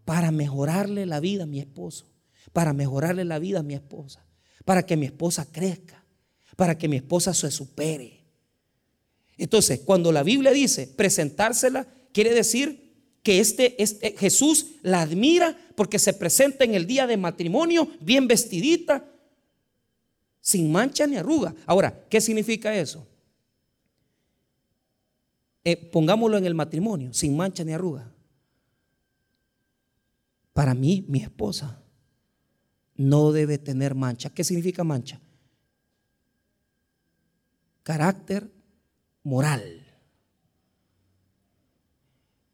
Para mejorarle la vida a mi esposo, para mejorarle la vida a mi esposa, para que mi esposa crezca, para que mi esposa se supere. Entonces, cuando la Biblia dice presentársela, quiere decir que este, este, Jesús la admira porque se presenta en el día de matrimonio bien vestidita, sin mancha ni arruga. Ahora, ¿qué significa eso? Eh, pongámoslo en el matrimonio, sin mancha ni arruga. Para mí, mi esposa no debe tener mancha. ¿Qué significa mancha? Carácter moral.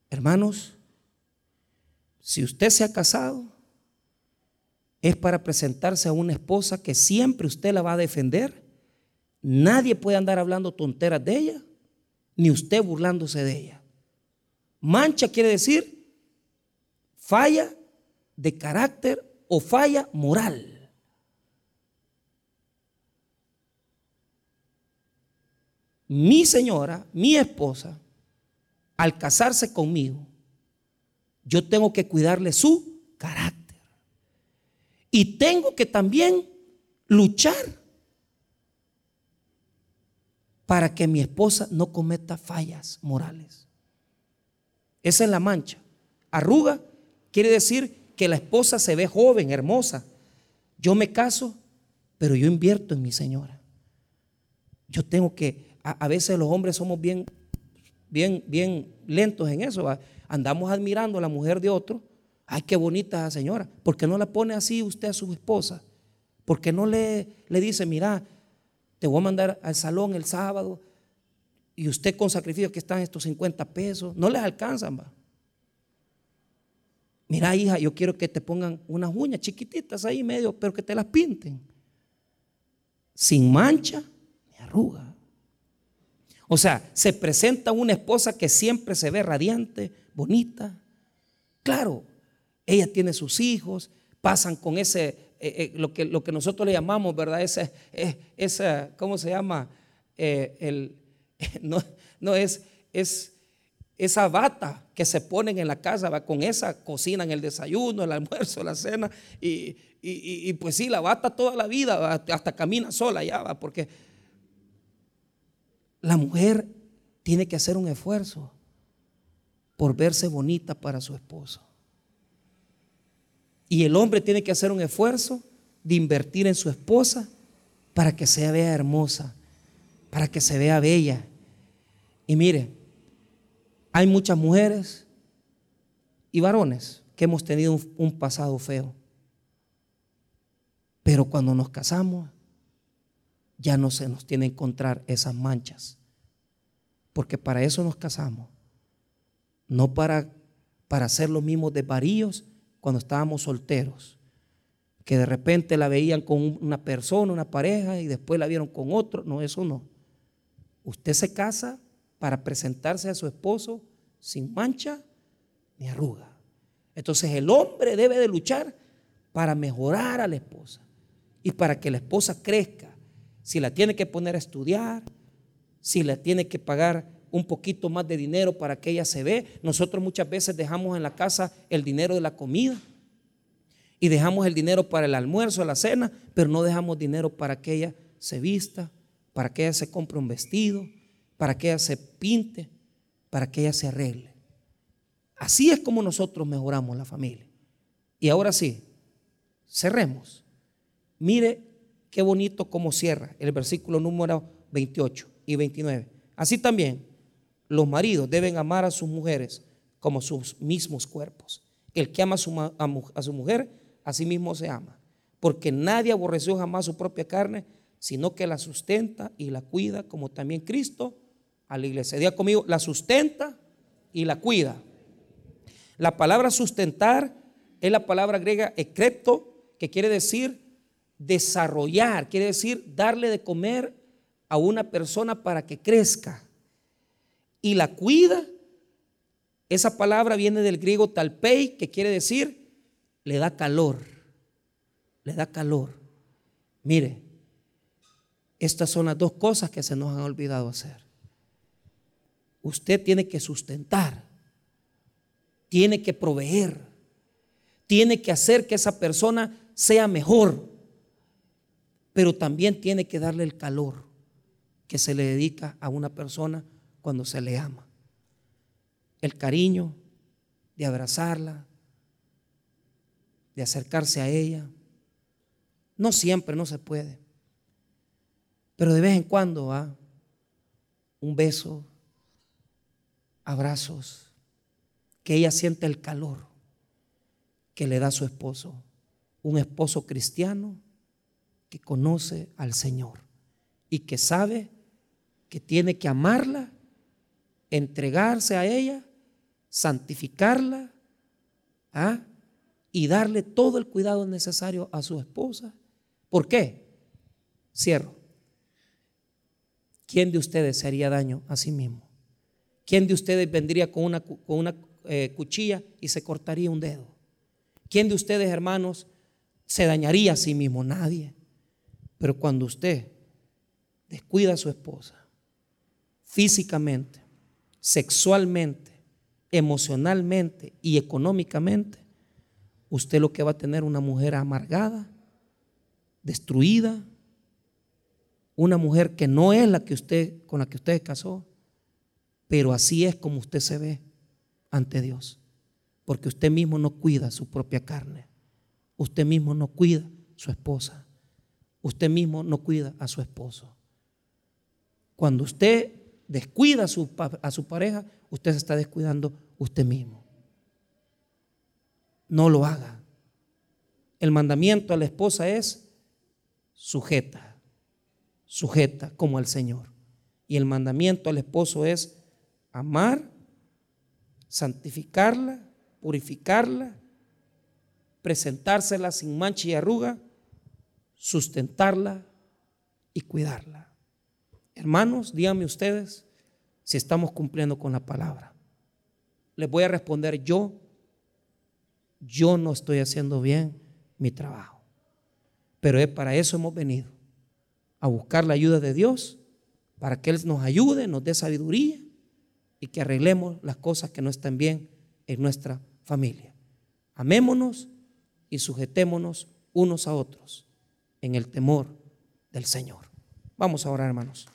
Hermanos, si usted se ha casado, es para presentarse a una esposa que siempre usted la va a defender. Nadie puede andar hablando tonteras de ella, ni usted burlándose de ella. Mancha quiere decir falla de carácter o falla moral. Mi señora, mi esposa, al casarse conmigo, yo tengo que cuidarle su carácter. Y tengo que también luchar para que mi esposa no cometa fallas morales. Esa es la mancha. Arruga quiere decir que la esposa se ve joven, hermosa. Yo me caso, pero yo invierto en mi señora. Yo tengo que, a, veces los hombres somos bien bien, bien lentos en eso. Andamos admirando a la mujer de otro. Ay, qué bonita esa señora. ¿Por qué no la pone así usted a su esposa? ¿Por qué no le, le dice, mira, te voy a mandar al salón el sábado y usted con sacrificio que están estos 50 pesos? No les alcanzan, va. Mira, hija, yo quiero que te pongan unas uñas chiquititas ahí medio, pero que te las pinten. Sin mancha ni arruga. O sea, se presenta una esposa que siempre se ve radiante, bonita. Claro, ella tiene sus hijos, pasan con ese, eh, eh, lo, que, nosotros le llamamos, ¿verdad? Eh, esa ¿cómo se llama? el, no, no es, es esa bata que se ponen en la casa, ¿va? con esa cocinan el desayuno, el almuerzo, la cena, y, y, pues sí, la bata toda la vida, hasta camina sola ya, porque la mujer tiene que hacer un esfuerzo por verse bonita para su esposo. Y el hombre tiene que hacer un esfuerzo de invertir en su esposa para que se vea hermosa, para que se vea bella. Y mire, hay muchas mujeres y varones que hemos tenido un, pasado feo. Pero cuando nos casamos, ya no se nos tiene que encontrar esas manchas. Porque para eso nos casamos. No para, para ser los mismos desvaríos cuando estábamos solteros. Que de repente la veían con una persona, una pareja, y después la vieron con otro. No, eso no. Usted se casa para presentarse a su esposo sin mancha ni arruga. Entonces el hombre debe de luchar para mejorar a la esposa y para que la esposa crezca si la tiene que poner a estudiar, si la tiene que pagar un poquito más de dinero para que ella se ve. Nosotros muchas veces dejamos en la casa el dinero de la comida y dejamos el dinero para el almuerzo, la cena, pero no dejamos dinero para que ella se vista, para que ella se compre un vestido, para que ella se pinte, para que ella se arregle. Así es como nosotros mejoramos la familia. Y ahora sí, cerremos. Mire Qué bonito como cierra el versículo número 28 y 29. Así también, los maridos deben amar a sus mujeres como sus mismos cuerpos. El que ama a su, mujer, a sí mismo se ama. Porque nadie aborreció jamás su propia carne, sino que la sustenta y la cuida, como también Cristo a la iglesia. Diga conmigo, la sustenta y la cuida. La palabra sustentar es la palabra griega ekreto, que quiere decir desarrollar, quiere decir darle de comer a una persona para que crezca. Y la cuida, esa palabra viene del griego talpei, que quiere decir le da calor, le da calor. Mire, estas son las dos cosas que se nos han olvidado hacer. Usted tiene que sustentar, tiene que proveer, tiene que hacer que esa persona sea mejor, pero también tiene que darle el calor que se le dedica a una persona cuando se le ama. El cariño de abrazarla, de acercarse a ella. No siempre, no se puede. Pero de vez en cuando va un beso, abrazos, que ella siente el calor que le da su esposo. Un esposo cristiano que conoce al Señor y que sabe que tiene que amarla, entregarse a ella, santificarla ¿ah? y darle todo el cuidado necesario a su esposa. ¿Por qué? Cierro. ¿Quién de ustedes se haría daño a sí mismo? ¿Quién de ustedes vendría con una, con una eh, cuchilla y se cortaría un dedo? ¿Quién de ustedes, hermanos, se dañaría a sí mismo? Nadie. Pero cuando usted descuida a su esposa, físicamente, sexualmente, emocionalmente y económicamente, usted lo que va a tener una mujer amargada, destruida, una mujer que no es la que usted con la que usted casó, pero así es como usted se ve ante Dios, porque usted mismo no cuida su propia carne. Usted mismo no cuida su esposa. Usted mismo no cuida a su esposo. Cuando usted descuida a su, pareja, usted se está descuidando usted mismo. No lo haga. El mandamiento a la esposa es sujeta sujeta como al Señor. Y el mandamiento al esposo es amar, santificarla, purificarla, presentársela sin mancha y arruga, sustentarla y cuidarla. Hermanos, díganme ustedes si estamos cumpliendo con la palabra. Les voy a responder yo, yo no estoy haciendo bien mi trabajo. Pero es para eso hemos venido a buscar la ayuda de Dios para que Él nos ayude, nos dé sabiduría y que arreglemos las cosas que no están bien en nuestra familia. Amémonos y sujetémonos unos a otros en el temor del Señor. Vamos a orar, hermanos.